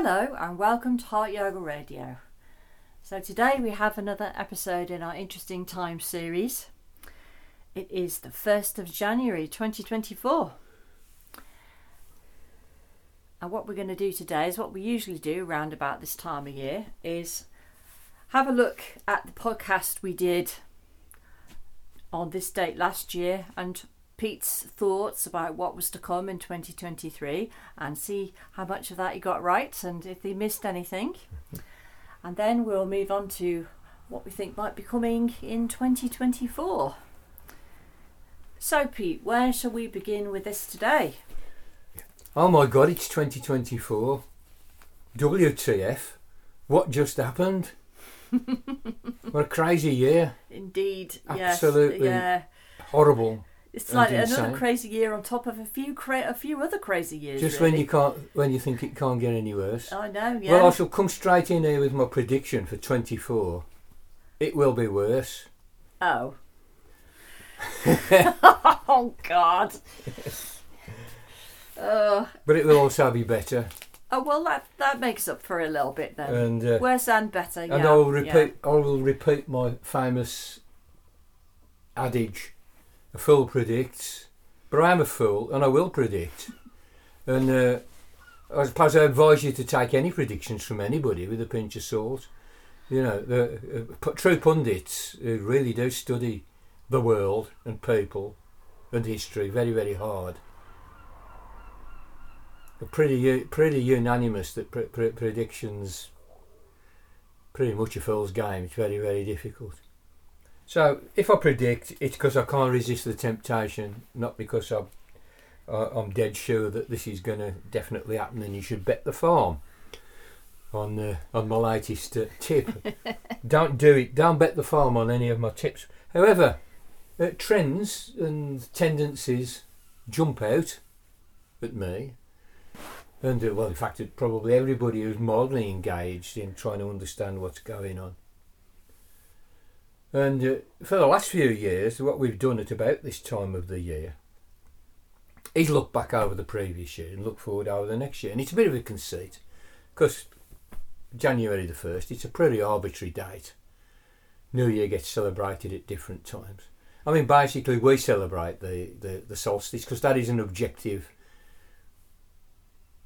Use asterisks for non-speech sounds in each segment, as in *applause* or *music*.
Hello and welcome to Heart Yoga Radio. So today we have another episode in our Interesting Time series. It is the 1st of January 2024. And what we're going to do today is what we usually do around about this time of year is have a look at the podcast we did on this date last year and Pete's thoughts about what was to come in 2023 and see how much of that he got right and if he missed anything. Mm-hmm. And then we'll move on to what we think might be coming in 2024. So, Pete, where shall we begin with this today? Oh my god, it's 2024. WTF? What just happened? *laughs* what a crazy year. Indeed, Absolutely. yes, yeah. Horrible. It's like another crazy year on top of a few cra- a few other crazy years. Just really. when you can't when you think it can't get any worse. I know, yeah. Well, I shall come straight in here with my prediction for 24. It will be worse. Oh. *laughs* *laughs* oh God. *laughs* Uh, But it will also be better. oh well, that that makes up for a little bit then. And uh, Worse and better. and yeah, I will yeah. repeat I will repeat my famous adage. A fool predicts, but I am a fool and I will predict. And uh, I suppose I advise you to take any predictions from anybody with a pinch of salt. You know, the uh, true pundits who really do study the world and people and history very, very hard. Are pretty, pretty unanimous that pre- pre- predictions pretty much a fool's game. It's very, very difficult. So if I predict, it's because I can't resist the temptation, not because I'm, I- I'm dead sure that this is going to definitely happen and you should bet the farm on uh, on my latest uh, tip. *laughs* don't do it. Don't bet the farm on any of my tips. However, uh, trends and tendencies jump out at me. And uh, well, in fact, probably everybody who's mildly engaged in trying to understand what's going on. And uh, for the last few years, what we've done at about this time of the year is look back over the previous year and look forward over the next year. And it's a bit of a conceit because January the 1st, it's a pretty arbitrary date. New Year gets celebrated at different times. I mean, basically, we celebrate the, the, the solstice because that is an objective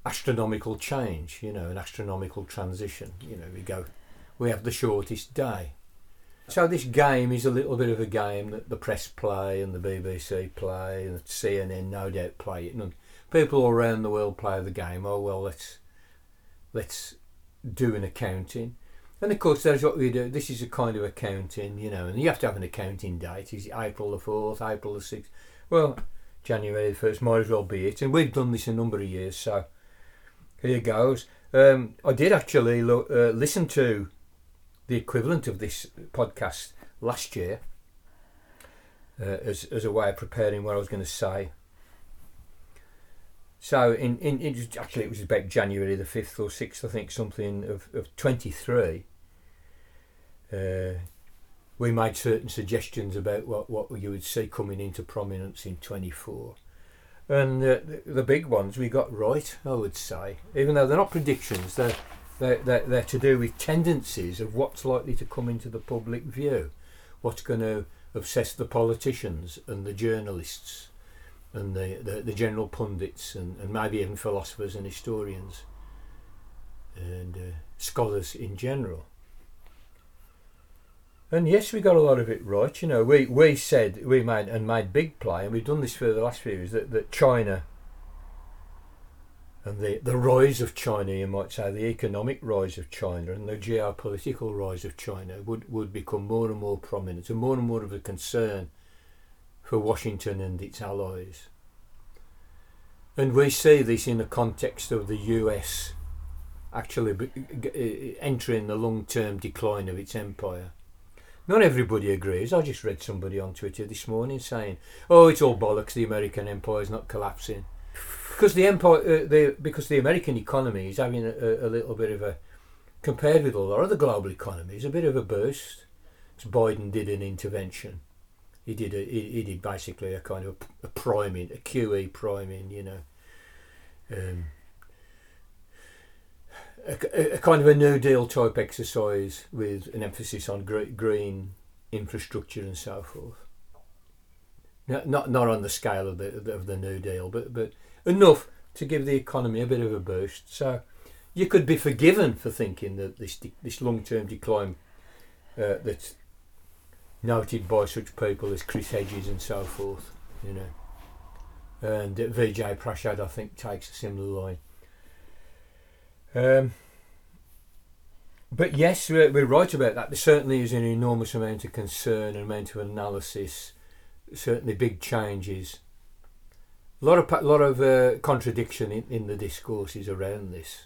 astronomical change, you know, an astronomical transition. You know, we go, we have the shortest day. So this game is a little bit of a game that the press play and the BBC play and CNN no doubt play it. And people all around the world play the game. Oh well, let's let's do an accounting. And of course, that's what we do. This is a kind of accounting, you know, and you have to have an accounting date. Is it April the fourth, April the sixth? Well, January the first might as well be it. And we've done this a number of years, so here goes. Um, I did actually uh, listen to the equivalent of this podcast last year uh, as, as a way of preparing what I was going to say. So in, in, in actually it was about January the fifth or sixth, I think, something of, of twenty three. Uh, we made certain suggestions about what, what you would see coming into prominence in twenty four. And uh, the, the big ones we got right, I would say, even though they're not predictions, they're they're, they're, they're to do with tendencies of what's likely to come into the public view, what's going to obsess the politicians and the journalists and the, the, the general pundits and, and maybe even philosophers and historians and uh, scholars in general. And yes, we got a lot of it right. You know, we, we said we made and made big play, and we've done this for the last few years that, that China and the, the rise of China, you might say, the economic rise of China and the geopolitical rise of China would, would become more and more prominent and more and more of a concern for Washington and its allies. And we see this in the context of the US actually entering the long term decline of its empire. Not everybody agrees. I just read somebody on Twitter this morning saying, "Oh, it's all bollocks. The American empire is not collapsing." Because the empire, uh, the because the American economy is having a, a little bit of a, compared with all our other global economies, a bit of a burst. So Biden did an intervention. He did a, he, he did basically a kind of a, priming, a QE priming, you know. Um, a, a, kind of a New Deal type exercise with an emphasis on green infrastructure and so forth. Not not on the scale of the of the New Deal, but but enough to give the economy a bit of a boost. So you could be forgiven for thinking that this this long term decline uh, that's noted by such people as Chris Hedges and so forth, you know, and uh, Vijay Prashad I think takes a similar line. Um, but yes, we're, we're right about that. There certainly is an enormous amount of concern, an amount of analysis, certainly big changes. A lot of lot of uh, contradiction in, in the discourses around this.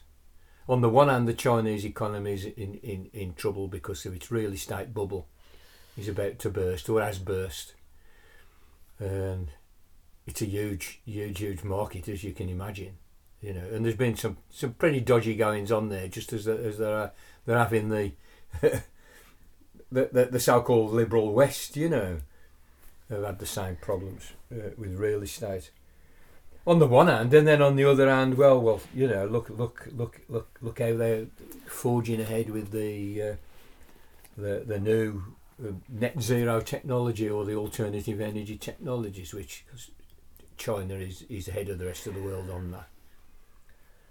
On the one hand, the Chinese economy is in, in, in trouble because of its real estate bubble is about to burst or has burst. And it's a huge, huge, huge market, as you can imagine you know, and there's been some, some pretty dodgy goings on there, just as as there are they're having the *laughs* the, the, the so-called liberal West, you know, have had the same problems uh, with real estate. On the one hand, and then on the other hand, well, well, you know, look, look, look, look, look how they're forging ahead with the uh, the the new uh, net zero technology or the alternative energy technologies, which China is is ahead of the rest of the world on that.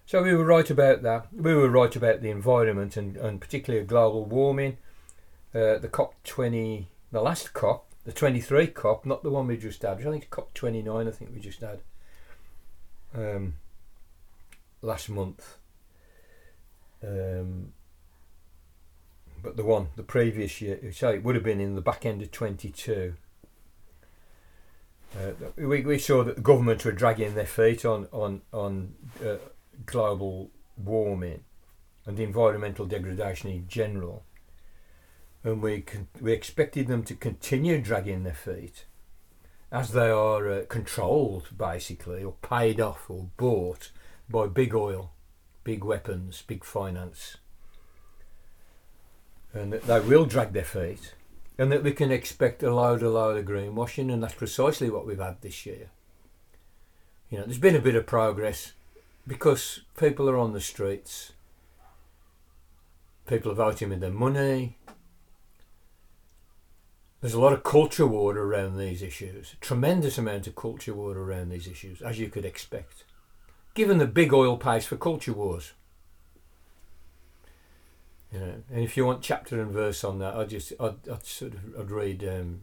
So we were right about that. We were right about the environment and, and particularly global warming. Uh, the COP20, the last COP, the 23 COP, not the one we just had. I think it's COP29. I think we just had um, last month. Um, but the one, the previous year, so it would have been in the back end of 22. Uh, we, we saw that the government were dragging their feet on on on uh, global warming and environmental degradation in general, and we con- we expected them to continue dragging their feet, as they are uh, controlled basically or paid off or bought by big oil, big weapons, big finance, and that they will drag their feet, and that we can expect a load, a load of greenwashing, and that's precisely what we've had this year. You know, there's been a bit of progress because people are on the streets, people are voting with their money. There's a lot of culture war around these issues, tremendous amount of culture war around these issues, as you could expect, given the big oil pays for culture wars. You know, and if you want chapter and verse on that, I'd just I'd, I'd sort of I'd read um,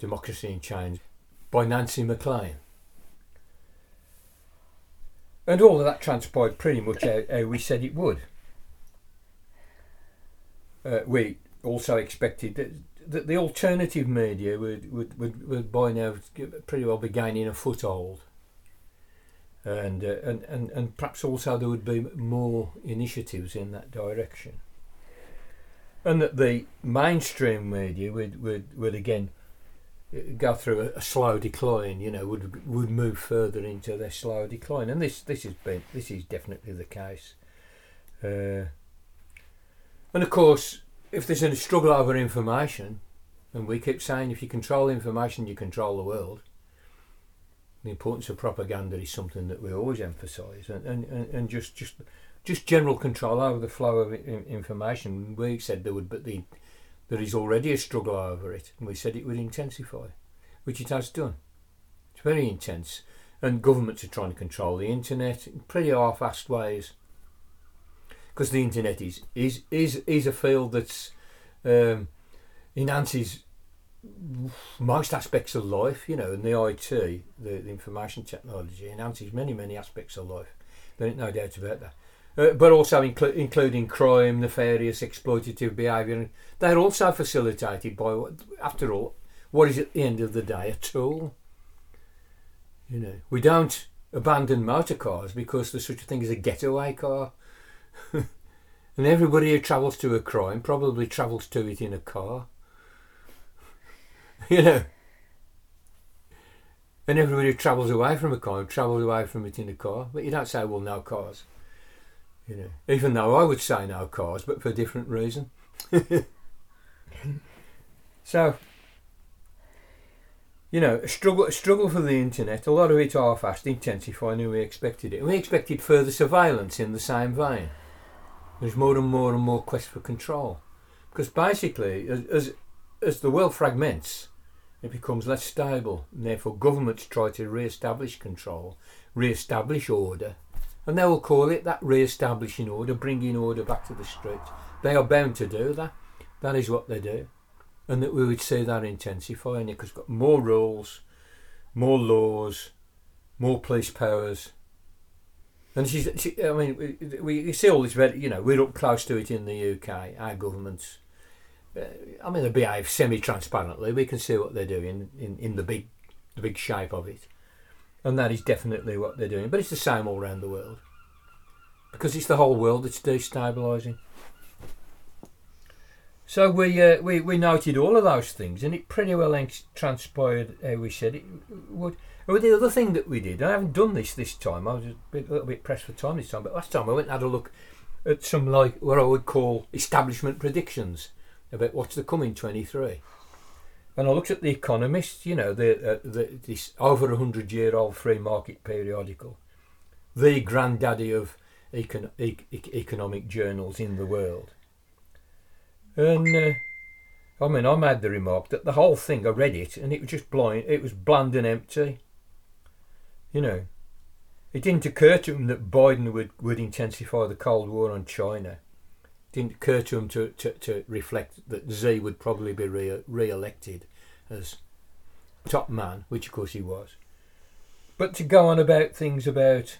Democracy in Chains by Nancy MacLean. And all of that transpired pretty much how, how we said it would. Uh, we also expected that, that the alternative media would, would, would, would by now pretty well be gaining a foothold. And, uh, and, and, and perhaps also there would be more initiatives in that direction. And that the mainstream media would, would, would again go through a, a, slow decline, you know, would would move further into their slow decline, and this this has been this is definitely the case. Uh, and of course, if there's a struggle over information, and we keep saying if you control information, you control the world. The importance of propaganda is something that we always emphasise, and, and, and just just just general control over the flow of information. We said there would, but the there is already a struggle over it, and we said it would intensify, which it has done. It's very intense, and governments are trying to control the internet in pretty half-assed ways, because the internet is is is is a field that's um, enhances most aspects of life, you know, and the IT, the, the information technology, enhances many, many aspects of life. There ain't no doubt about that uh, but also inclu- including crime, nefarious, exploitative behaviour. They're also facilitated by, what, after all, what is at the end of the day a tool. You know, we don't abandon motor cars because there's such a thing as a getaway car. *laughs* and everybody who travels to a crime probably travels to it in a car. *laughs* you know. And everybody who travels away from a crime travels away from it in a car. But you don't say, well, no cars. You know, even though I would say no cars, but for a different reason. *laughs* so, you know, a struggle, a struggle for the internet. A lot of it fast intensifying, and we expected it. We expected further surveillance in the same vein. There's more and more and more quest for control. Because basically, as, as, the world fragments, it becomes less stable. And therefore, governments try to re establish control, re establish order. And they will call it that re establishing order, bringing order back to the streets. They are bound to do that. That is what they do. And that we would see that intensifying because got more rules, more laws, more police powers, and she's, she, I mean, we, we see all this, you know, we're up close to it in the UK, our governments. Uh, I mean, they behave semi-transparently. We can see what they're doing in, in the big, the big shape of it, and that is definitely what they're doing. But it's the same all around the world, because it's the whole world that's destabilising. So we, uh, we we noted all of those things, and it pretty well transpired how we said it would. Well, the other thing that we did, I haven't done this this time. I was a, bit, a little bit pressed for time this time, but last time I went and had a look at some like what I would call establishment predictions about what's to come in 23. And I looked at the Economist, you know, the, uh, the this over a hundred year old free market periodical, the granddaddy of econ- e- economic journals in the world. And uh, I mean, I made the remark that the whole thing, I read it, and it was just blind. It was bland and empty. You know, it didn't occur to him that Biden would, would intensify the Cold War on China. It didn't occur to him to, to, to reflect that Xi would probably be re, re-elected as top man, which of course he was. But to go on about things about,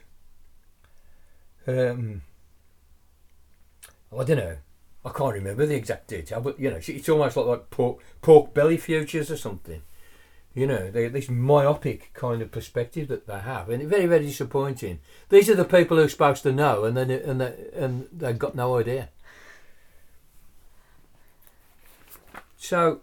um, I don't know, I can't remember the exact detail, but you know, it's almost like, like pork, pork belly futures or something. You know, they, this myopic kind of perspective that they have, and it's very, very disappointing. These are the people who are supposed to know, and then and they, and they've got no idea. So,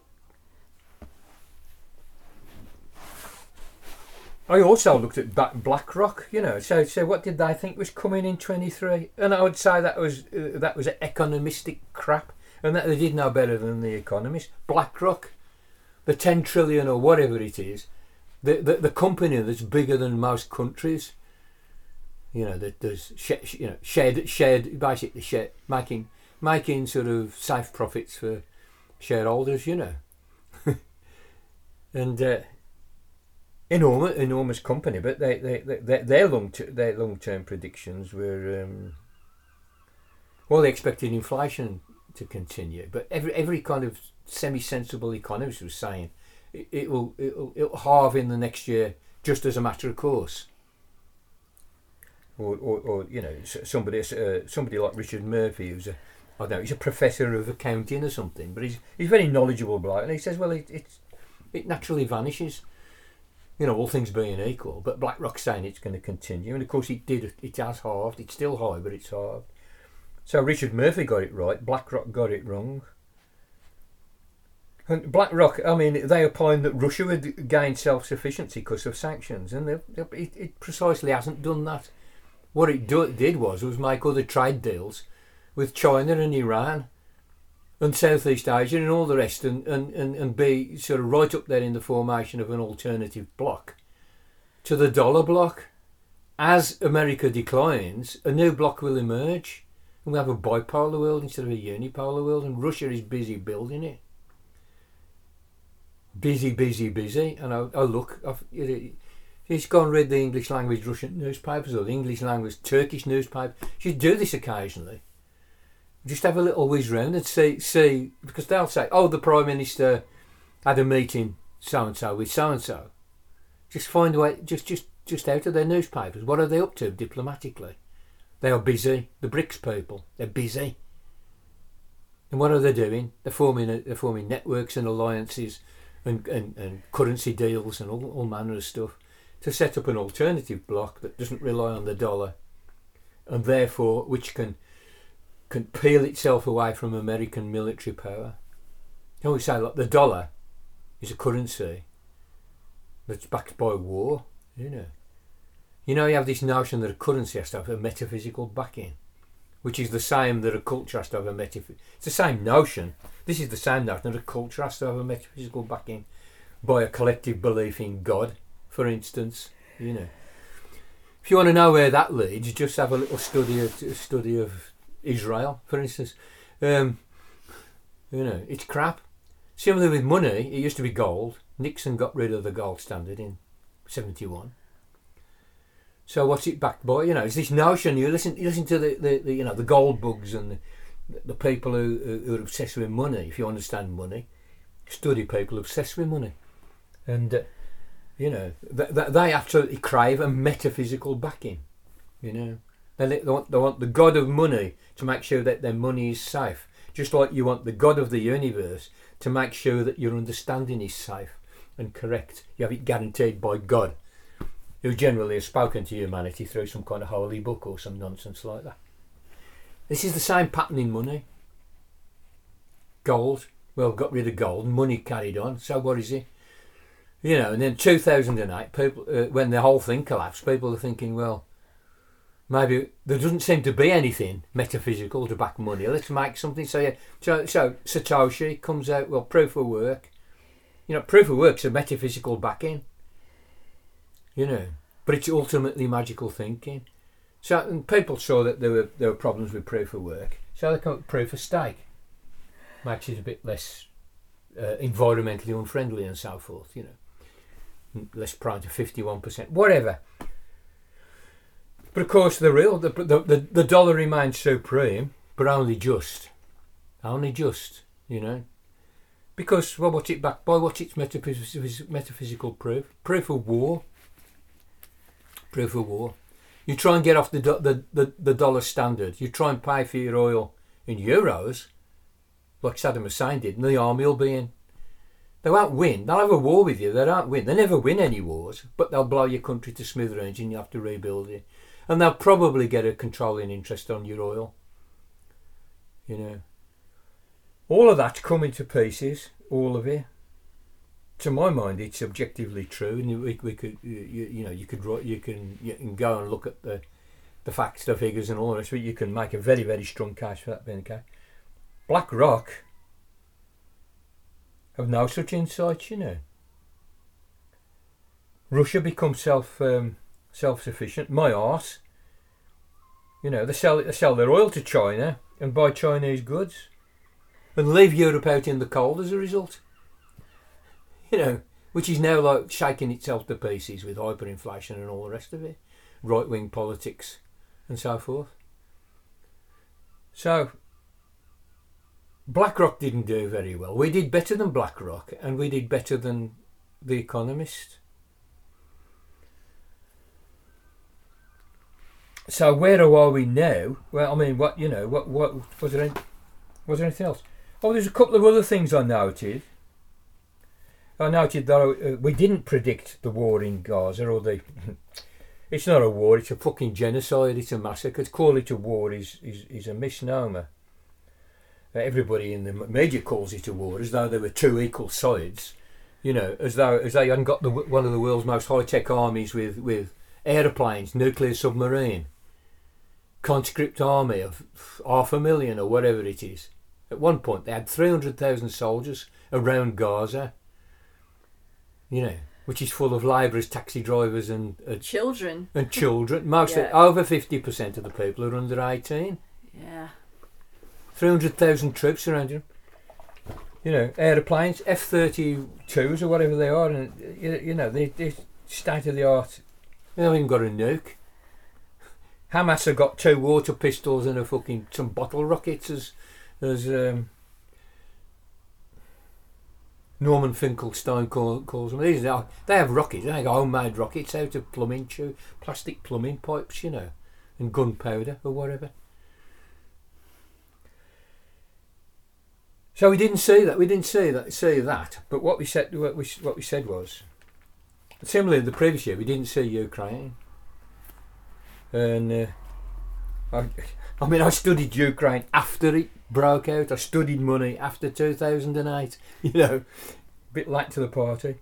I also looked at BlackRock. You know, so so what did they think was coming in twenty three? And I would say that was uh, that was economistic crap, and that they did know better than the economists. BlackRock the 10 trillion or whatever it is, the, the, the company that's bigger than most countries, you know, that does, sh- you know, shared, shared, basically shared, making, making sort of safe profits for shareholders, you know. *laughs* and uh, enormous, enormous company, but they, they, they, their long, their long term predictions were, um, well, they expected inflation to continue, but every every kind of semi-sensible economist was saying it, it will it'll, it'll halve in the next year just as a matter of course. Or, or, or you know somebody uh, somebody like Richard Murphy who's a I don't know he's a professor of accounting or something but he's he's very knowledgeable about it and he says well it it, it naturally vanishes. You know all things being equal but BlackRock's saying it's going to continue and of course it did it has halved it's still high but it's halved. So Richard Murphy got it right BlackRock got it wrong and BlackRock, I mean, they opined that Russia would gain self sufficiency because of sanctions, and it, it, precisely hasn't done that. What it do, did was was make other trade deals with China and Iran and Southeast Asia and all the rest, and, and, and, and be sort of right up there in the formation of an alternative bloc to the dollar bloc. As America declines, a new bloc will emerge, and we have a bipolar world instead of a unipolar world, and Russia is busy building it busy, busy, busy. And I, I look, I've, you just go and read the English language Russian newspapers or the English language Turkish newspaper. You do this occasionally. Just have a little whiz round and see, see, because they'll say, oh, the Prime Minister had a meeting so and so with so and so. Just find a way, just, just, just out of their newspapers. What are they up to diplomatically? They are busy. The BRICS people, they're busy. And what are they doing? They're forming, they're forming networks and alliances and, and, and currency deals and all, all manner of stuff to set up an alternative block that doesn't rely on the dollar and therefore which can can peel itself away from American military power. You always say like the dollar is a currency that's backed by war, you know. You know you have this notion that a currency has to have a metaphysical backing which is the same that a culture has to have a metaphysical. It's the same notion. This is the same notion that a culture has to have a metaphysical backing by a collective belief in God, for instance. You know, if you want to know where that leads, just have a little study of a study of Israel, for instance. Um, you know, it's crap. Similarly with money, it used to be gold. Nixon got rid of the gold standard in 71. So what's it backed by? You know, it's this notion. You listen, you listen to the, the, the you know the gold bugs and the, the people who, who are obsessed with money. If you understand money, study people obsessed with money, and uh, you know th- th- they absolutely crave a metaphysical backing. You know, they, they want they want the god of money to make sure that their money is safe, just like you want the god of the universe to make sure that your understanding is safe and correct. You have it guaranteed by God who generally has spoken to humanity through some kind of holy book or some nonsense like that. This is the same pattern in money. Gold, well, got rid of gold, money carried on, so what is it? You know, and then 2008, people, uh, when the whole thing collapsed, people are thinking, well, maybe there doesn't seem to be anything metaphysical to back money. Let's make something. So, yeah, so, so Satoshi comes out, well, proof of work. You know, proof of work's a metaphysical backing you know. But it's ultimately magical thinking. So people saw that there were there were problems with proof of work, so they come proof of stake, makes it a bit less uh, environmentally unfriendly and so forth. You know, less prone to fifty one percent, whatever. But of course, the real the, the the the dollar remains supreme, but only just, only just. You know, because well, what's it backed by? What's its metaphysical metaphysical proof? Proof of war proof of war. You try and get off the, the, the, the dollar standard. You try and pay for your oil in euros, like Saddam Hussein did, and the army will be in. They won't win. They'll have a war with you. They don't win. They never win any wars, but they'll blow your country to smithereens and you have to rebuild it. And they'll probably get a controlling interest on your oil. You know. All of that's coming to pieces, all of it to my mind, it's objectively true, and we, we could, you, you know, you could you can you can go and look at the the facts, the figures, and all rest. But you can make a very very strong case for that being the case. BlackRock have no such insights, you know. Russia becomes self um, self sufficient. My arse. You know, they sell they sell their oil to China and buy Chinese goods, and leave Europe out in the cold as a result you know, which is now like shaking itself to pieces with hyperinflation and all the rest of it, right wing politics and so forth. So, BlackRock didn't do very well. We did better than BlackRock, and we did better than The Economist. So where are we now? Well, I mean, what you know, what what was there? Any, was there anything else? Oh, there's a couple of other things I noted. I noted that uh, we didn't predict the war in Gaza or the. *laughs* it's not a war. It's a fucking genocide. It's a massacre. To call it a war is is, is a misnomer. Uh, everybody in the media calls it a war as though there were two equal sides. You know, as though as they hadn't got the one of the world's most high tech armies with with aeroplanes, nuclear submarine, conscript army of half a million or whatever it is. At one point, they had three hundred thousand soldiers around Gaza you know, which is full of labourers, taxi drivers, and uh, children. And children. Most yeah. over fifty percent of the people are under eighteen. Yeah. Three hundred thousand troops around you. You know, aeroplanes, F thirty twos or whatever they are, and you know they they state of the art. They haven't even got a nuke. Hamas have got two water pistols and a fucking some bottle rockets as as um, Norman Finkelstein call, calls them. These are, they have rockets. They have homemade rockets out of plumbing tube, plastic plumbing pipes, you know, and gunpowder or whatever. So we didn't see that. We didn't see that. See that. But what we said, what we, what we said was, similarly the previous year, we didn't see Ukraine. And uh, I mean, I studied Ukraine after it broke out. I studied money after 2008, *laughs* you know, a bit late to the party.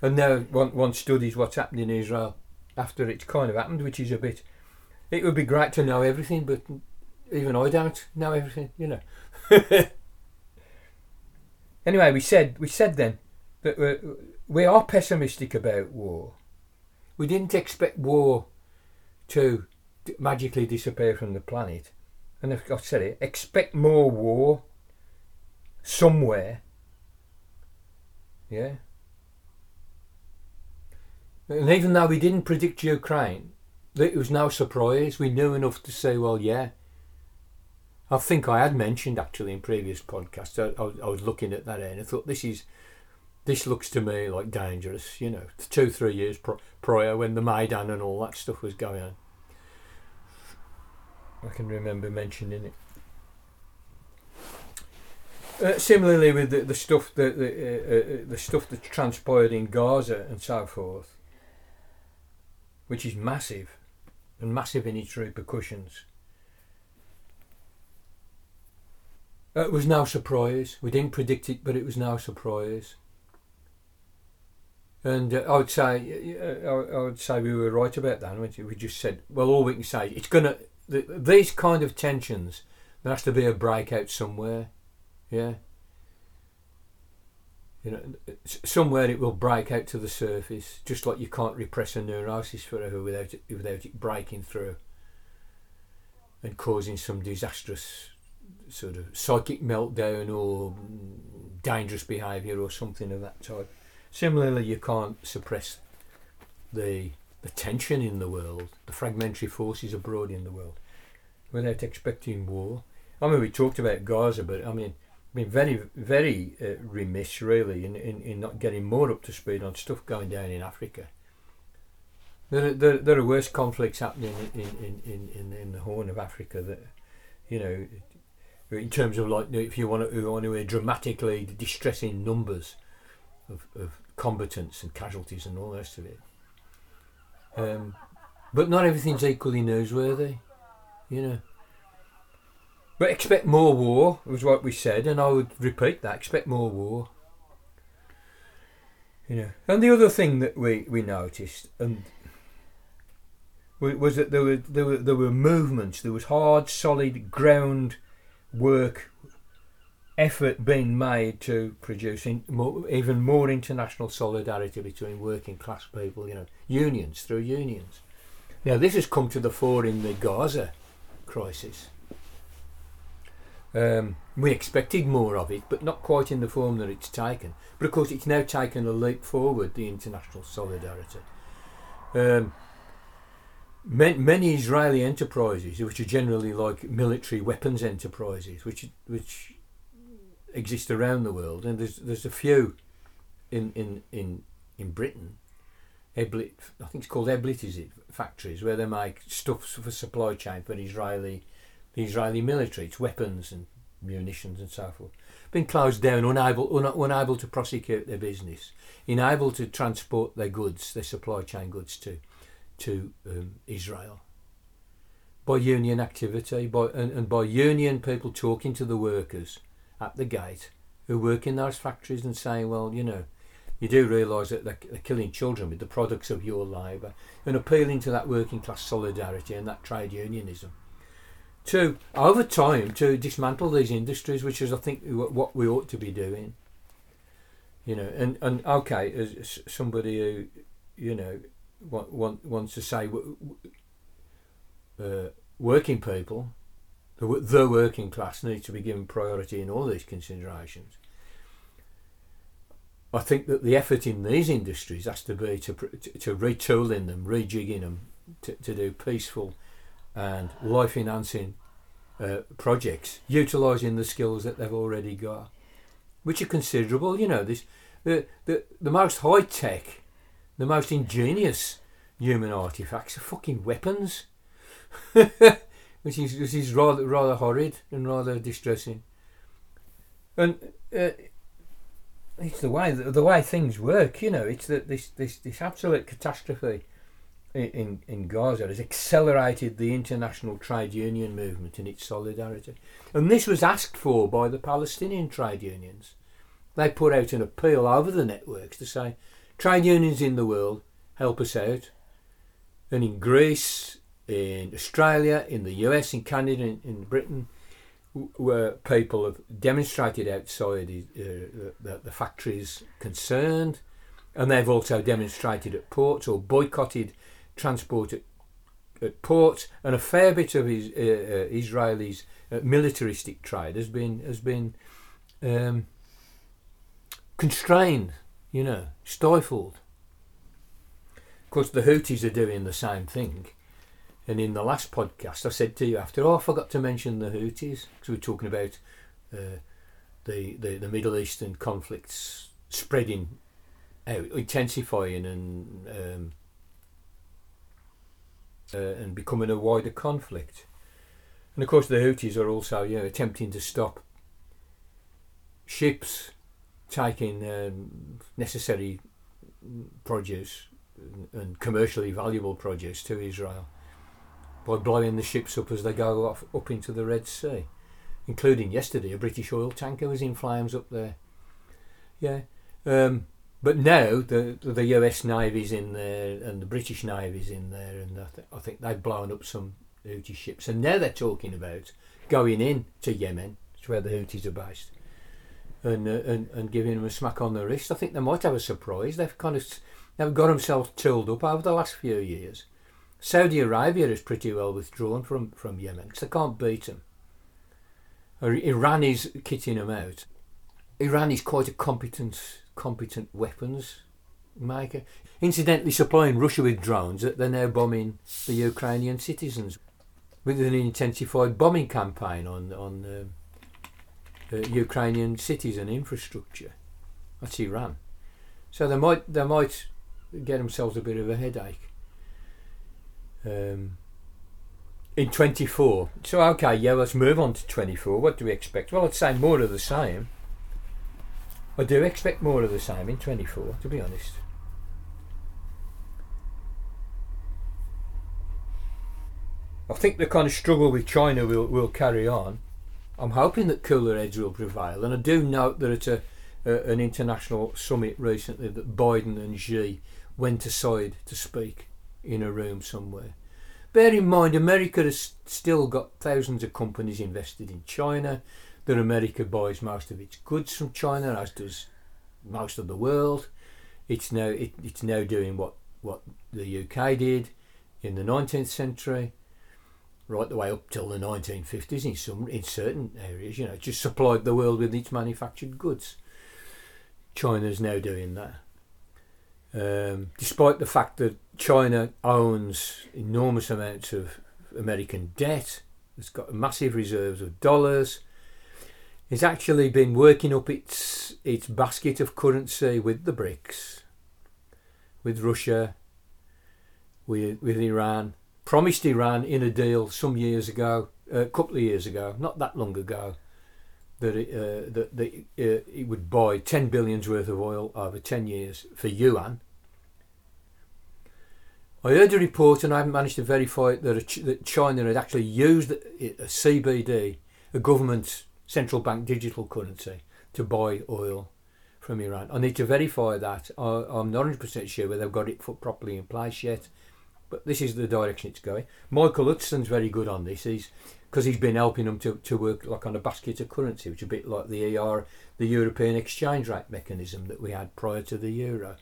And now one, one studies what's happened in Israel after it's kind of happened, which is a bit. It would be great to know everything, but even I don't know everything, you know. *laughs* anyway, we said we said then that we we are pessimistic about war. We didn't expect war to magically disappear from the planet and I've said it, expect more war somewhere. Yeah. And even though we didn't predict Ukraine, it was no surprise. We knew enough to say, well, yeah. I think I had mentioned actually in previous podcasts. I, I, was looking at that and I thought this is, this looks to me like dangerous. You know, two three years prior when the Maidan and all that stuff was going on. I can remember mentioning it. Uh, similarly, with the, the stuff that the, uh, uh, the stuff that transpired in Gaza and so forth, which is massive, and massive in its repercussions. Uh, it was no surprise. We didn't predict it, but it was no surprise. And uh, I would say, uh, I would say we were right about that. We just said, well, all we can say, it's gonna the, these kind of tensions, there has to be a breakout somewhere. Yeah. You know, somewhere it will break out to the surface, just like you can't repress a neurosis forever without it, without it breaking through and causing some disastrous sort of psychic meltdown or dangerous behaviour or something of that type. Similarly, you can't suppress the the tension in the world, the fragmentary forces abroad in the world, without expecting war. I mean, we talked about Gaza, but I mean, been very, very uh, remiss, really, in, in, in not getting more up to speed on stuff going down in Africa. There are, there, there are worse conflicts happening in, in, in, in, in the Horn of Africa that, you know, in terms of like, if you want to, you want to hear dramatically distressing numbers of, of combatants and casualties and all the rest of it. Um, but not everything's equally newsworthy, you know. But expect more war was what we said, and I would repeat that: expect more war. You know, and the other thing that we, we noticed and was that there were there were there were movements. There was hard, solid ground work effort being made to produce more, even more international solidarity between working class people, you know, unions through unions. Now, this has come to the fore in the Gaza crisis. Um, we expected more of it, but not quite in the form that it's taken. But of course, it's now taken a leap forward, the international solidarity. Um, many Israeli enterprises, which are generally like military weapons enterprises, which which exist around the world, and there's there's a few in in in in Britain. Eblit, I think it's called Eblit, is it? Factories where they make stuff for supply chain for Israeli, the Israeli military, it's weapons and munitions and so forth. Been closed down, unable un, unable to prosecute their business, unable to transport their goods, their supply chain goods to to um, Israel by union activity, by and, and by union people talking to the workers at the gate who work in those factories and saying, well, you know, you do realise that they're, they're, killing children with the products of your labour and appealing to that working class solidarity and that trade unionism. To, over time, to dismantle these industries, which is, I think, what we ought to be doing. You know, and, and okay, as somebody who, you know, want, want, wants to say uh, working people the, the working class needs to be given priority in all these considerations. I think that the effort in these industries has to be to, to, to retooling them, rejigging them, to, to do peaceful and life enhancing uh, projects, utilising the skills that they've already got, which are considerable. You know, this the, the, the most high tech, the most ingenious human artifacts are fucking weapons. *laughs* which is which is rather rather horrid and rather distressing. And uh, it's the way the way things work, you know. It's that this this this absolute catastrophe in in Gaza has accelerated the international trade union movement in its solidarity, and this was asked for by the Palestinian trade unions. They put out an appeal over the networks to say, trade unions in the world help us out. And in Greece, in Australia, in the US, in Canada, in, in Britain, where people have demonstrated outside uh, the, the factories concerned, and they've also demonstrated at ports or boycotted transport at at ports, and a fair bit of his, uh, uh, Israelis' uh, militaristic trade has been has been um, constrained, you know, stifled. Of course, the Houthis are doing the same thing. And in the last podcast, I said to you after, oh, I forgot to mention the Houthis because we were talking about uh, the, the the Middle Eastern conflicts spreading out, intensifying, and um, uh, and becoming a wider conflict. And of course, the Houthis are also you know, attempting to stop ships taking um, necessary produce and commercially valuable produce to Israel by blowing the ships up as they go off up into the Red Sea, including yesterday a British oil tanker was in flames up there. Yeah, um, but now the the US Navy's in there and the British Navy's in there, and I, th- I think they've blown up some Houthi ships, and now they're talking about going in to Yemen, which where the Houthis are based, and, uh, and and giving them a smack on the wrist. I think they might have a surprise. They've kind of they've got themselves tooled up over the last few years. Saudi Arabia is pretty well withdrawn from, from Yemen because they can't beat them. Iran is kitting them out. Iran is quite a competent competent weapons maker. Incidentally, supplying Russia with drones that they're now bombing the Ukrainian citizens with an intensified bombing campaign on on uh, uh, Ukrainian cities and infrastructure. That's Iran. So they might they might get themselves a bit of a headache. Um, in 24. So, okay, yeah, let's move on to 24. What do we expect? Well, I'd say more of the same. I do expect more of the same in 24, to be honest. I think the kind of struggle with China will, will carry on. I'm hoping that cooler heads will prevail, and I do note that at a, a, an international summit recently that Biden and Xi went aside to speak in a room somewhere. Bear in mind, America has still got thousands of companies invested in China. That America buys most of its goods from China, as does most of the world. It's now it, it's now doing what what the UK did in the 19th century, right the way up till the 1950s. In some in certain areas, you know, just supplied the world with its manufactured goods. China is now doing that. Um, despite the fact that China owns enormous amounts of American debt, it's got massive reserves of dollars. It's actually been working up its its basket of currency with the BRICS, with Russia, with with Iran. Promised Iran in a deal some years ago, a couple of years ago, not that long ago, that it, uh, that, that uh, it would buy 10 billions worth of oil over 10 years for yuan I heard a report, and I haven't managed to verify it, that, China had actually used a CBD, a government central bank digital currency, to buy oil from Iran. I need to verify that. I, I'm not 100% sure whether they've got it properly in place yet, but this is the direction it's going. Michael Hudson's very good on this. He's because he's been helping them to, to work like on a basket of currency, which is a bit like the ER, the European exchange rate mechanism that we had prior to the euro.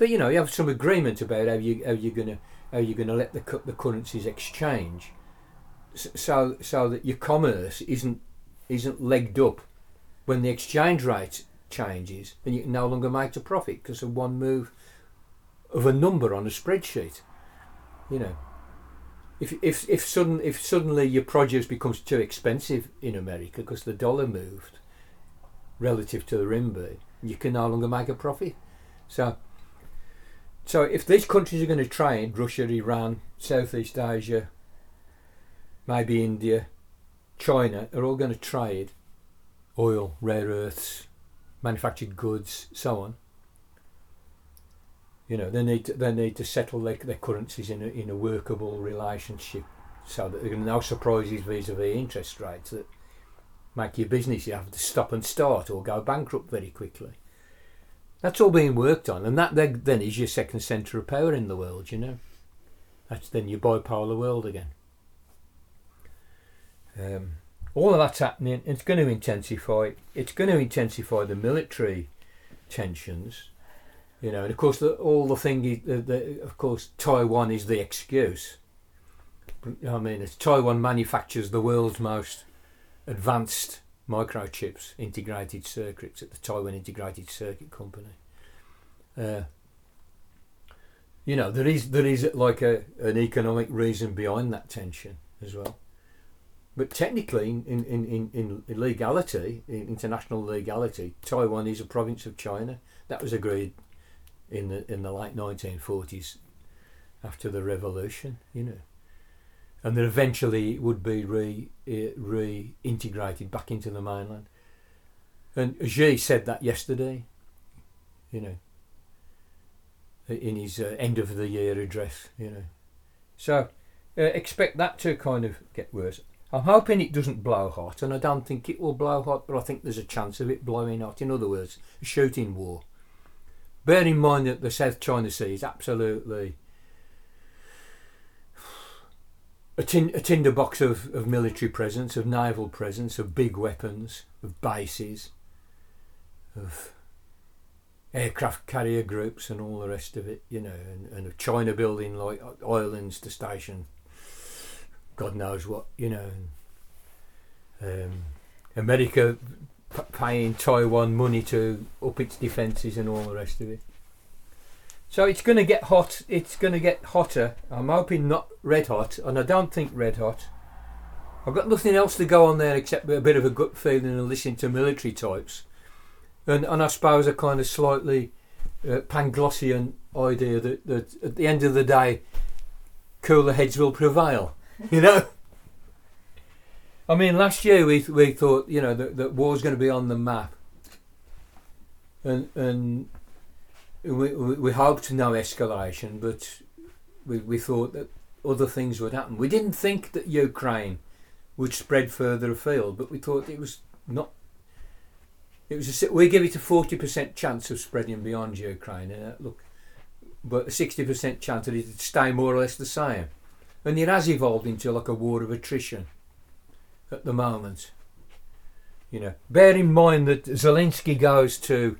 But you know, you have some agreement about how you how you're gonna how you're gonna let the the currencies exchange, so so that your commerce isn't isn't legged up when the exchange rate changes, and you can no longer make a profit because of one move of a number on a spreadsheet. You know, if if if sudden if suddenly your produce becomes too expensive in America because the dollar moved relative to the RMB, you can no longer make a profit. So so if these countries are going to train, Russia, Iran, Southeast Asia, maybe India, China, are all going to trade oil, rare earths, manufactured goods, so on. You know, they need to, they need to settle their, their currencies in a, in a workable relationship so that there are no surprises vis-a-vis interest rates that make your business you have to stop and start or go bankrupt very quickly. That's all being worked on, and that then is your second centre of power in the world. You know, that's then your bipolar world again. Um, all of that's happening. It's going to intensify. It's going to intensify the military tensions. You know, and of course, the, all the thing. Is, the, the, of course, Taiwan is the excuse I mean, Taiwan manufactures the world's most advanced microchips, integrated circuits at the Taiwan Integrated Circuit Company. Uh, you know, there is there is like a an economic reason behind that tension as well. But technically, in, in, in, in legality, in international legality, Taiwan is a province of China. That was agreed in the in the late 1940s, after the revolution. You know, and that eventually it would be re uh, reintegrated back into the mainland. And Xi said that yesterday. You know, in his uh, end of the year address. You know, so uh, expect that to kind of get worse. I'm hoping it doesn't blow hot, and I don't think it will blow hot, but I think there's a chance of it blowing hot. In other words, a shooting war. Bear in mind that the South China Sea is absolutely a, tin- a tinderbox of, of military presence, of naval presence, of big weapons, of bases, of aircraft carrier groups and all the rest of it, you know, and, and of China building like islands to station God knows what, you know. Um, America p- paying Taiwan money to up its defences and all the rest of it. So it's going to get hot. It's going to get hotter. I'm hoping not red hot, and I don't think red hot. I've got nothing else to go on there except a bit of a gut feeling and listening to military types, and and I suppose a kind of slightly uh, Panglossian idea that, that at the end of the day, cooler heads will prevail. *laughs* you know. I mean, last year we we thought you know that, that war's going to be on the map, and and we we, hoped no escalation, but we we thought that other things would happen. We didn't think that Ukraine would spread further afield, but we thought it was not. It was a, we give it a forty percent chance of spreading beyond Ukraine, and uh, look, but a sixty percent chance that it'd stay more or less the same and it has evolved into like a war of attrition at the moment. You know, bear in mind that Zelensky goes to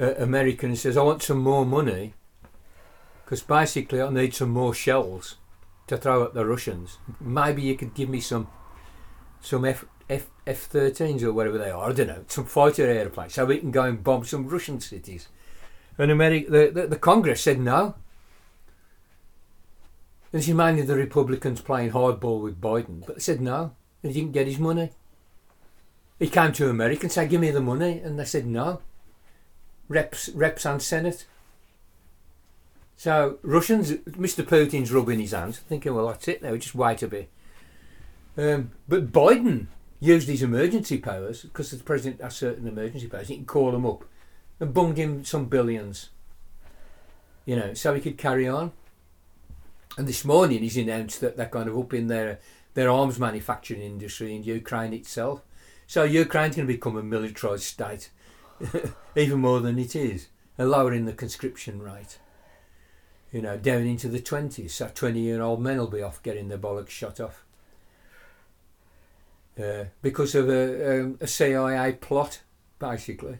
uh, America and says, "I want some more money because basically I need some more shells to throw at the Russians. Maybe you could give me some some F F F 13s or whatever they are. I don't know, some fighter airplanes, so we can go and bomb some Russian cities." And America, the, the, the Congress said no. And she minded the Republicans playing hardball with Biden, but they said no, and he didn't get his money. He came to America and said, "Give me the money," and they said no. Reps, reps, and Senate. So Russians, Mr. Putin's rubbing his hands, thinking, "Well, that's it now. Just wait a bit." Um, but Biden used his emergency powers because the president has certain emergency powers. He can call them up and bunged him some billions. You know, so he could carry on. And this morning he's announced that they're kind of up in their their arms manufacturing industry in Ukraine itself. So Ukraine's going to become a militarised state, *laughs* even more than it is, lowering the conscription rate. You know, down into the twenties. So twenty-year-old men will be off getting their bollocks shot off uh, because of a, um, a CIA plot, basically.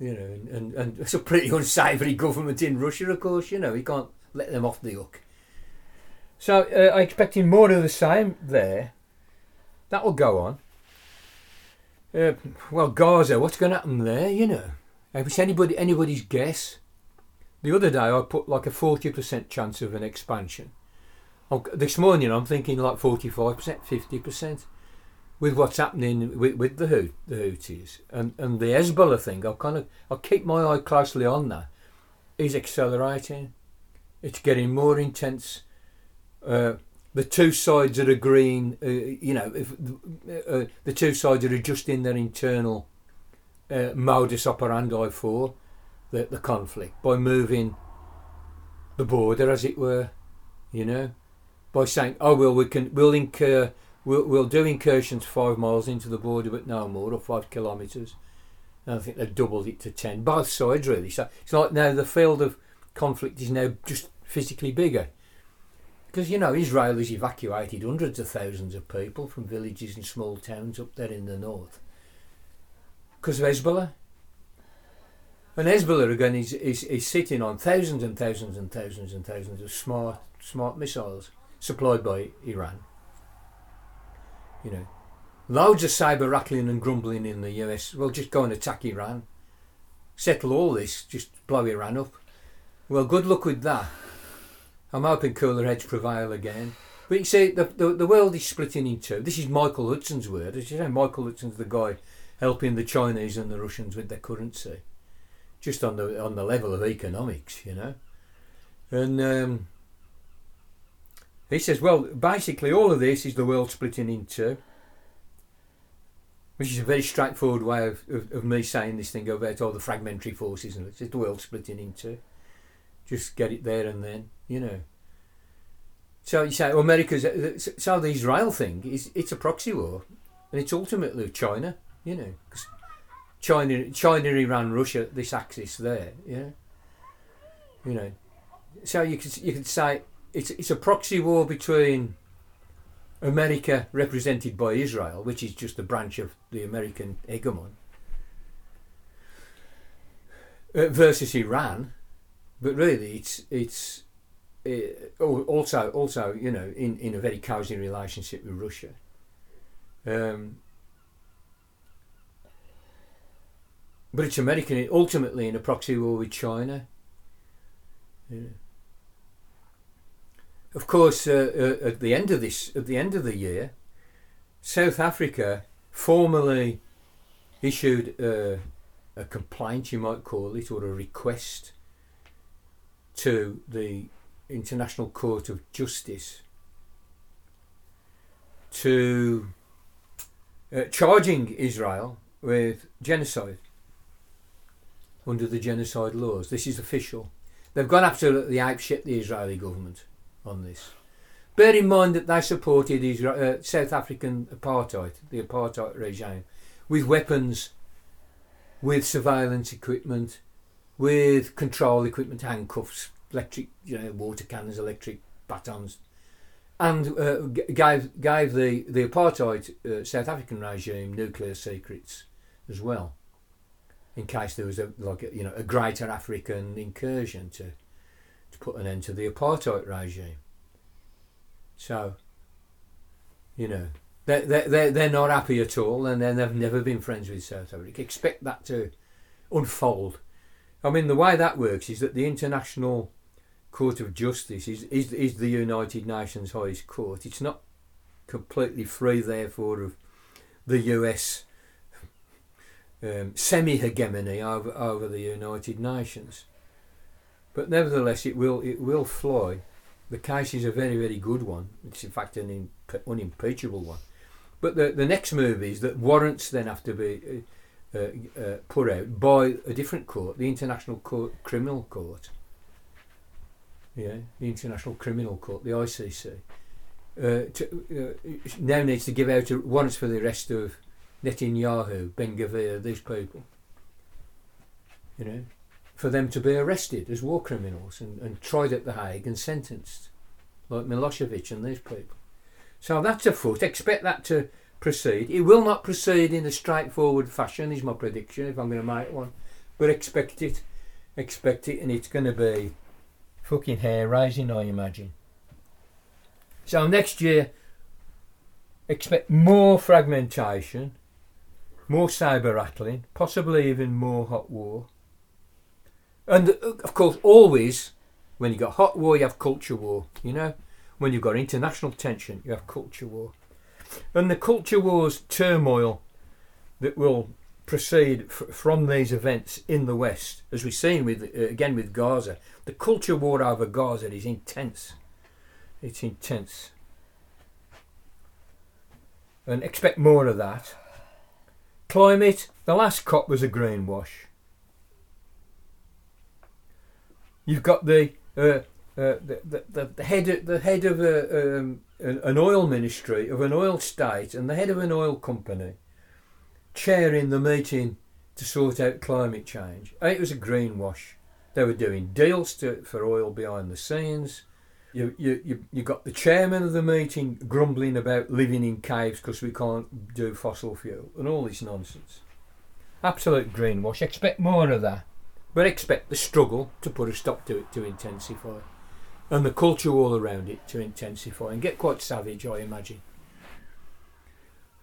You know, and, and, and *laughs* it's a pretty unsavoury government in Russia, of course. You know, you can't let them off the hook. So uh, I'm expecting more of the same there. That will go on. Uh, well, Gaza, what's going to happen there? You know, if it's anybody anybody's guess. The other day I put like a forty percent chance of an expansion. This morning I'm thinking like forty-five percent, fifty percent, with what's happening with, with the the Houthis and and the Hezbollah thing. I'll kind of I'll keep my eye closely on that. Is accelerating. It's getting more intense uh, the two sides are agreeing, uh, you know, if uh, the two sides are adjusting their internal uh, modus operandi for the, the conflict by moving the border, as it were, you know, by saying, oh well, we can we'll incur we'll, we'll do incursions five miles into the border, but no more, or five kilometres. And I think they've doubled it to ten. Both sides really. So it's like now the field of conflict is now just physically bigger. Because, you know, Israel has evacuated hundreds of thousands of people from villages and small towns up there in the north. Because of Hezbollah. And Hezbollah, again, is, is, is sitting on thousands and thousands and thousands and thousands of smart, smart missiles. supplied by Iran. You know, loads of cyber rattling and grumbling in the US. Well, just go and attack Iran, settle all this, just blow Iran up. Well, good luck with that. I'm hoping cooler heads prevail again. But you see, the, the, the world is splitting in two. This is Michael Hudson's word. As you know, Michael Hudson's the guy helping the Chinese and the Russians with their currency, just on the on the level of economics, you know. And um, he says, well, basically, all of this is the world splitting in two, which is a very straightforward way of, of, of me saying this thing about all the fragmentary forces and it's the world splitting in two. Just get it there and then, you know. So you say, America's so the Israel thing is it's a proxy war, and it's ultimately China, you know, because China, China, Iran, Russia, this axis there, yeah, you know. So you could you could say it's it's a proxy war between America, represented by Israel, which is just a branch of the American hegemon, uh, versus Iran, but really it's it's uh, also also you know in, in a very cosy relationship with Russia. Um, but it's American ultimately in a proxy war with China. Yeah. Of course, uh, uh, at the end of this, at the end of the year, South Africa formally issued a, a complaint, you might call it, or a request to the International Court of Justice to uh, charging Israel with genocide under the genocide laws. This is official. They've gone absolutely ape shit, the Israeli government, on this. Bear in mind that they supported Israel, uh, South African apartheid, the apartheid regime, with weapons, with surveillance equipment, with control equipment, handcuffs, electric, you know, water cannons, electric batons, and uh, gave gave the the apartheid uh, South African regime nuclear secrets as well, in case there was a like a, you know a greater African incursion to to put an end to the apartheid regime. So, you know, they they they they're not happy at all, and they've never been friends with South Africa. Expect that to unfold. I mean, the way that works is that the international Court of Justice is, is, is the United Nations highest court. It's not completely free, therefore, of the US um, semi hegemony over, over the United Nations. But nevertheless, it will it will fly. The case is a very very good one. It's in fact an unimpeachable one. But the the next move is that warrants then have to be uh, uh, put out by a different court, the International court, Criminal Court yeah, the International Criminal Court, the ICC, uh, to, uh, now needs to give out warrants for the arrest of Netanyahu, Ben Gvir, these people. You know, for them to be arrested as war criminals and, and tried at The Hague and sentenced, like Milosevic and these people. So that's afoot. Expect that to proceed. It will not proceed in a straightforward fashion, is my prediction, if I'm going to make one. But expect it. Expect it, and it's going to be fucking hair raising, I imagine. So next year, expect more fragmentation, more saber rattling, possibly even more hot war. And of course, always when you've got hot war, you have culture war. You know, when you've got international tension, you have culture war. And the culture war's turmoil that will proceed f- from these events in the West, as we've seen with uh, again with Gaza. The culture war over Gaza is intense. It's intense, and expect more of that. Climate. The last COP was a greenwash. You've got the uh, uh, the, the, the head the head of a, um, an oil ministry of an oil state and the head of an oil company chairing the meeting to sort out climate change. It was a greenwash. They were doing deals to, for oil behind the scenes. You, you, you, you got the chairman of the meeting grumbling about living in caves because we can't do fossil fuel and all this nonsense. Absolute greenwash. Expect more of that. But expect the struggle to put a stop to it to intensify. And the culture all around it to intensify and get quite savage, I imagine.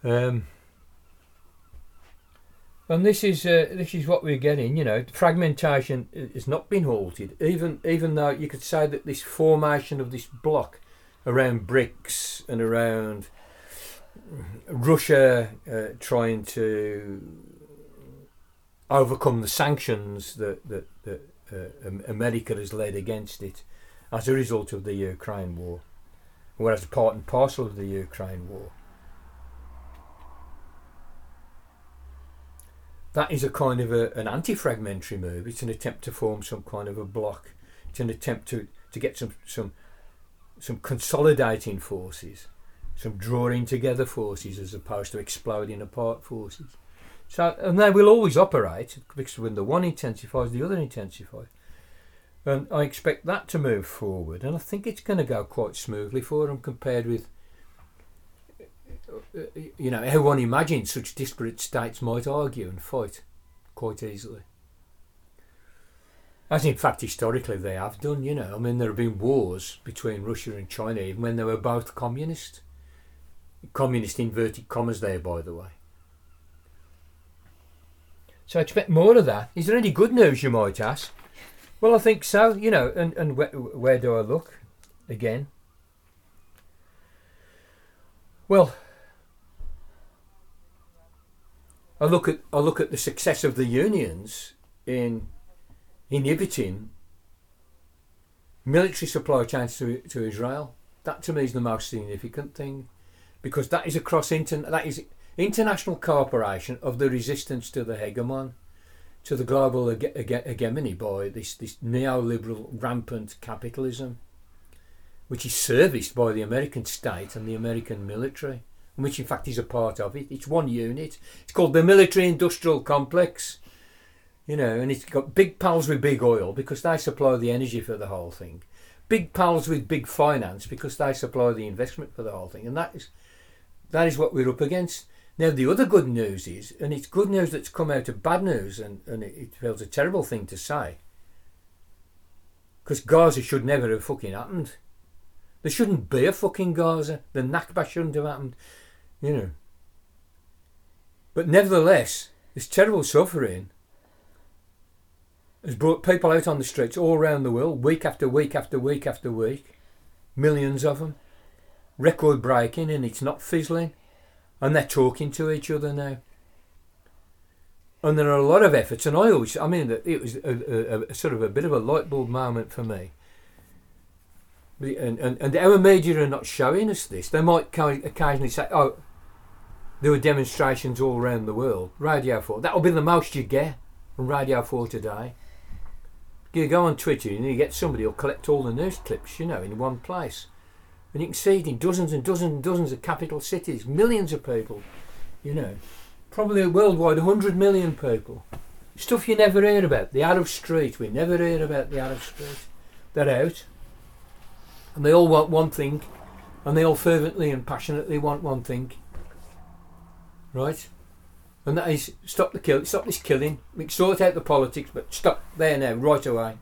Um, and this is uh, this is what we're getting. You know, fragmentation has not been halted. Even even though you could say that this formation of this block around BRICS and around Russia uh, trying to overcome the sanctions that that, that uh, America has led against it as a result of the Ukraine war, or as part and parcel of the Ukraine war. that is a kind of a, an anti-fragmentary move. It's an attempt to form some kind of a block. It's an attempt to, to get some some some consolidating forces, some drawing together forces as opposed to exploding apart forces. So and they will always operate because when the one intensifies, the other intensifies. And I expect that to move forward, and I think it's going to go quite smoothly for them compared with uh, uh, you know, how one imagines such disparate states might argue and fight quite easily. As in fact, historically they have done, you know. I mean, there have been wars between Russia and China even when they were both communist. Communist inverted commas there, by the way. So I expect more of that. Is there any good news, you might ask? Well, I think so, you know, and, and where, where do I look? Again. Well, I look at I look at the success of the unions in inhibiting military supply chains to, to Israel. That to me is the most significant thing, because that is across inter, that is international cooperation of the resistance to the hegemon, to the global hege- hege- hegemony by this this neoliberal rampant capitalism, which is serviced by the American state and the American military which in fact is a part of it. It's one unit. It's called the Military Industrial Complex. You know, and it's got big pals with big oil because they supply the energy for the whole thing. Big pals with big finance because they supply the investment for the whole thing. And that is that is what we're up against. Now the other good news is, and it's good news that's come out of bad news, and, and it, it feels a terrible thing to say. Because Gaza should never have fucking happened. There shouldn't be a fucking Gaza. The Nakba shouldn't have happened you know. But nevertheless, this terrible suffering has brought people out on the streets all around the world, week after week after week after week, millions of them, record breaking, and it's not fizzling, and they're talking to each other now. And there are a lot of efforts, and I always, I mean, it was a, a, a sort of a bit of a light bulb moment for me. And, and, and our media are not showing us this. They might occasionally say, oh, there were demonstrations all around the world. Radio 4. That'll be the most you get from Radio 4 today. You go on Twitter and you get somebody who'll collect all the news clips, you know, in one place. And you can see it in dozens and dozens and dozens of capital cities, millions of people, you know. Probably worldwide, 100 million people. Stuff you never hear about. The Arab Street, we never hear about the Arab Street. They're out. And they all want one thing, and they all fervently and passionately want one thing right? And that is stop the kill, stop this killing. We sort out the politics, but stop there now, right away.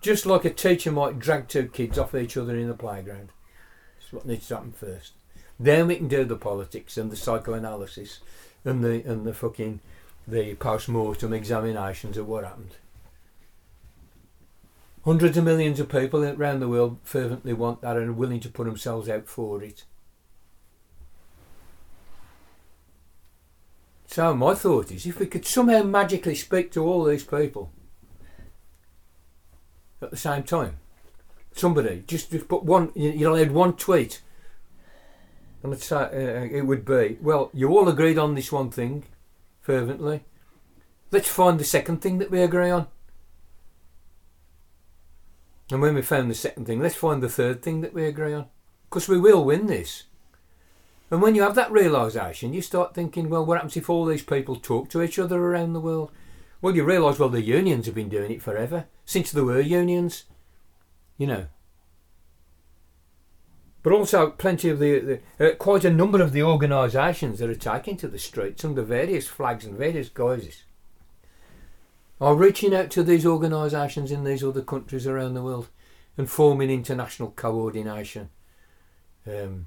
Just like a teacher might drag two kids off each other in the playground. That's what needs to happen first. Then we can do the politics and the psychoanalysis and the and the fucking the post mortem examinations of what happened. Hundreds of millions of people around the world fervently want that and are willing to put themselves out for it. So my thought is, if we could somehow magically speak to all these people at the same time, somebody just, just put one, you allowed one tweet, and let's uh, it would be, well, you all agreed on this one thing, fervently. Let's find the second thing that we agree on. And when we found the second thing, let's find the third thing that we agree on. Because we will win this. And when you have that realisation, you start thinking, well, what happens if all these people talk to each other around the world? Well, you realise, well, the unions have been doing it forever, since there were unions, you know. But also, plenty of the, the uh, quite a number of the organisations that are taking to the streets under various flags and various guises are reaching out to these organisations in these other countries around the world and forming international coordination um,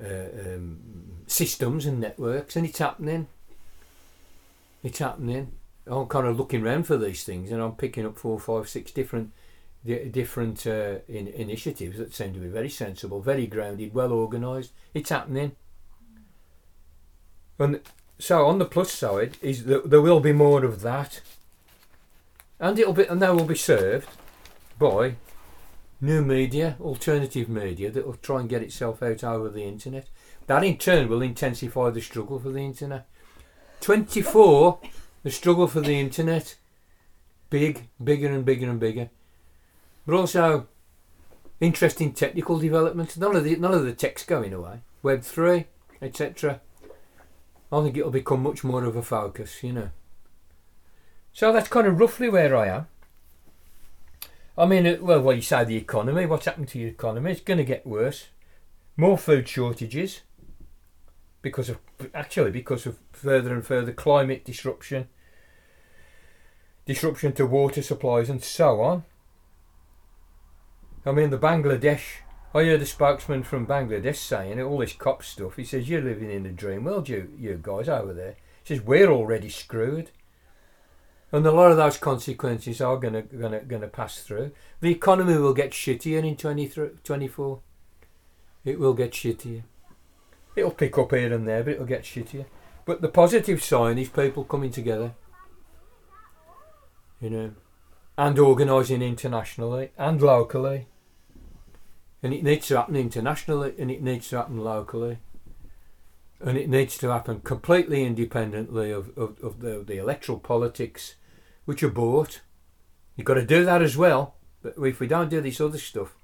uh, um, systems and networks, and it's happening. It's happening. I'm kind of looking around for these things, and I'm picking up four, five, six different different uh, in, initiatives that seem to be very sensible, very grounded, well organised. It's happening. And so on the plus side is that there will be more of that, and it'll be and they will be served by new media, alternative media that will try and get itself out over the internet. That in turn will intensify the struggle for the internet. 24, the struggle for the internet, big, bigger and bigger and bigger, but also interesting technical developments. None of the none of the tech's going away. Web three, etc. I think it'll become much more of a focus, you know. So that's kind of roughly where I am. I mean, uh, well, what you say the economy. What's happened to the economy? It's going to get worse. More food shortages because of actually because of further and further climate disruption, disruption to water supplies, and so on. I mean, the Bangladesh I heard a spokesman from Bangladesh saying all this COP stuff. He says you're living in a dream world, you you guys over there. He says we're already screwed, and a lot of those consequences are gonna gonna gonna pass through. The economy will get shittier in 24. It will get shittier. It'll pick up here and there, but it'll get shittier. But the positive sign is people coming together. You know, and organising internationally and locally and it needs to happen internationally and it needs to happen locally and it needs to happen completely independently of, of, of the, the electoral politics which are bought you've got to do that as well but if we don't do this other stuff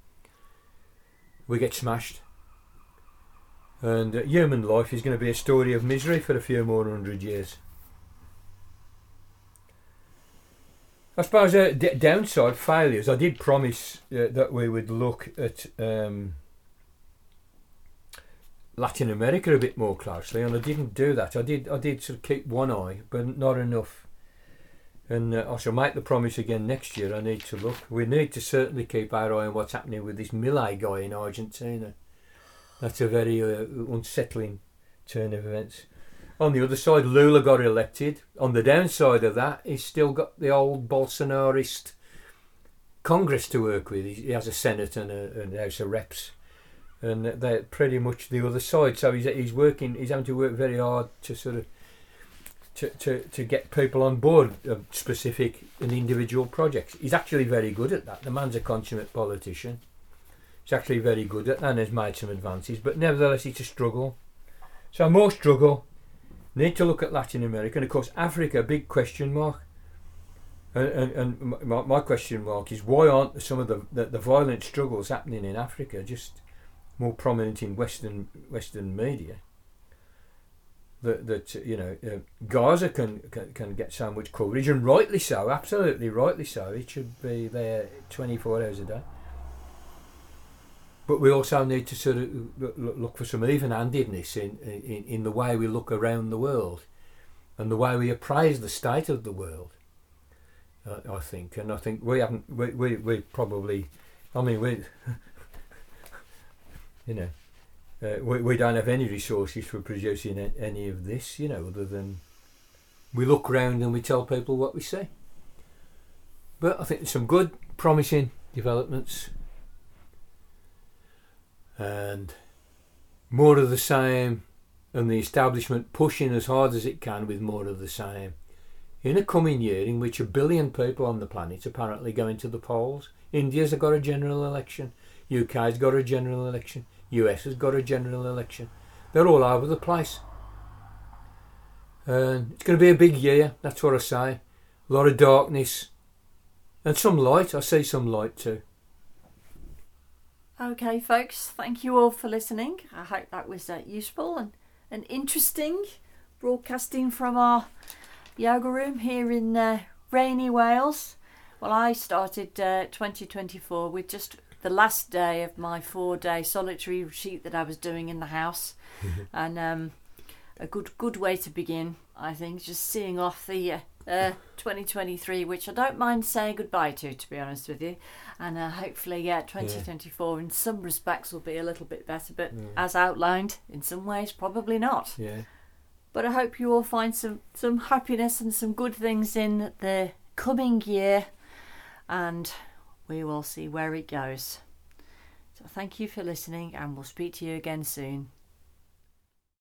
we get smashed and uh, human life is going to be a story of misery for a few more hundred years I suppose uh, d- downside failures. I did promise uh, that we would look at um, Latin America a bit more closely, and I didn't do that. I did. I did sort of keep one eye, but not enough. And uh, I shall make the promise again next year. I need to look. We need to certainly keep our eye on what's happening with this Milei guy in Argentina. That's a very uh, unsettling turn of events. On the other side, Lula got elected. On the downside of that, he's still got the old Bolsonarist Congress to work with. He has a Senate and a, and a House of Reps, and they're pretty much the other side. So he's he's working. He's having to work very hard to sort of to, to, to get people on board of specific and individual projects. He's actually very good at that. The man's a consummate politician. He's actually very good at that and has made some advances, but nevertheless, it's a struggle. So more struggle, Need to look at Latin America and of course Africa, big question mark. And, and, and my, my, question mark is why aren't some of the, the, the violent struggles happening in Africa just more prominent in Western Western media? That, that you know uh, Gaza can, can can get so much coverage and rightly so, absolutely rightly so. It should be there twenty four hours a day. But we also need to sort of look for some even-handedness in, in, in the way we look around the world and the way we appraise the state of the world. Uh, I think, and I think we haven't. We we, we probably. I mean, we. *laughs* you know, uh, we we don't have any resources for producing any of this. You know, other than we look around and we tell people what we see. But I think there's some good, promising developments and more of the same, and the establishment pushing as hard as it can with more of the same. In a coming year in which a billion people on the planet apparently going to the polls, India's got a general election, UK's got a general election, US has got a general election. They're all over the place. And it's going to be a big year, that's what I say. A lot of darkness and some light. I see some light too. Okay, folks, thank you all for listening. I hope that was uh, useful and, and interesting. Broadcasting from our yoga room here in uh, rainy Wales. Well, I started uh, 2024 with just the last day of my four day solitary retreat that I was doing in the house. *laughs* and um, a good good way to begin, I think, just seeing off the uh, uh, 2023, which I don't mind saying goodbye to, to be honest with you. And uh, hopefully, yeah, 2024 in some respects will be a little bit better, but Yeah. as outlined, in some ways, probably not. Yeah. But I hope you all find some, some happiness and some good things in the coming year, and we will see where it goes. So, thank you for listening, and we'll speak to you again soon.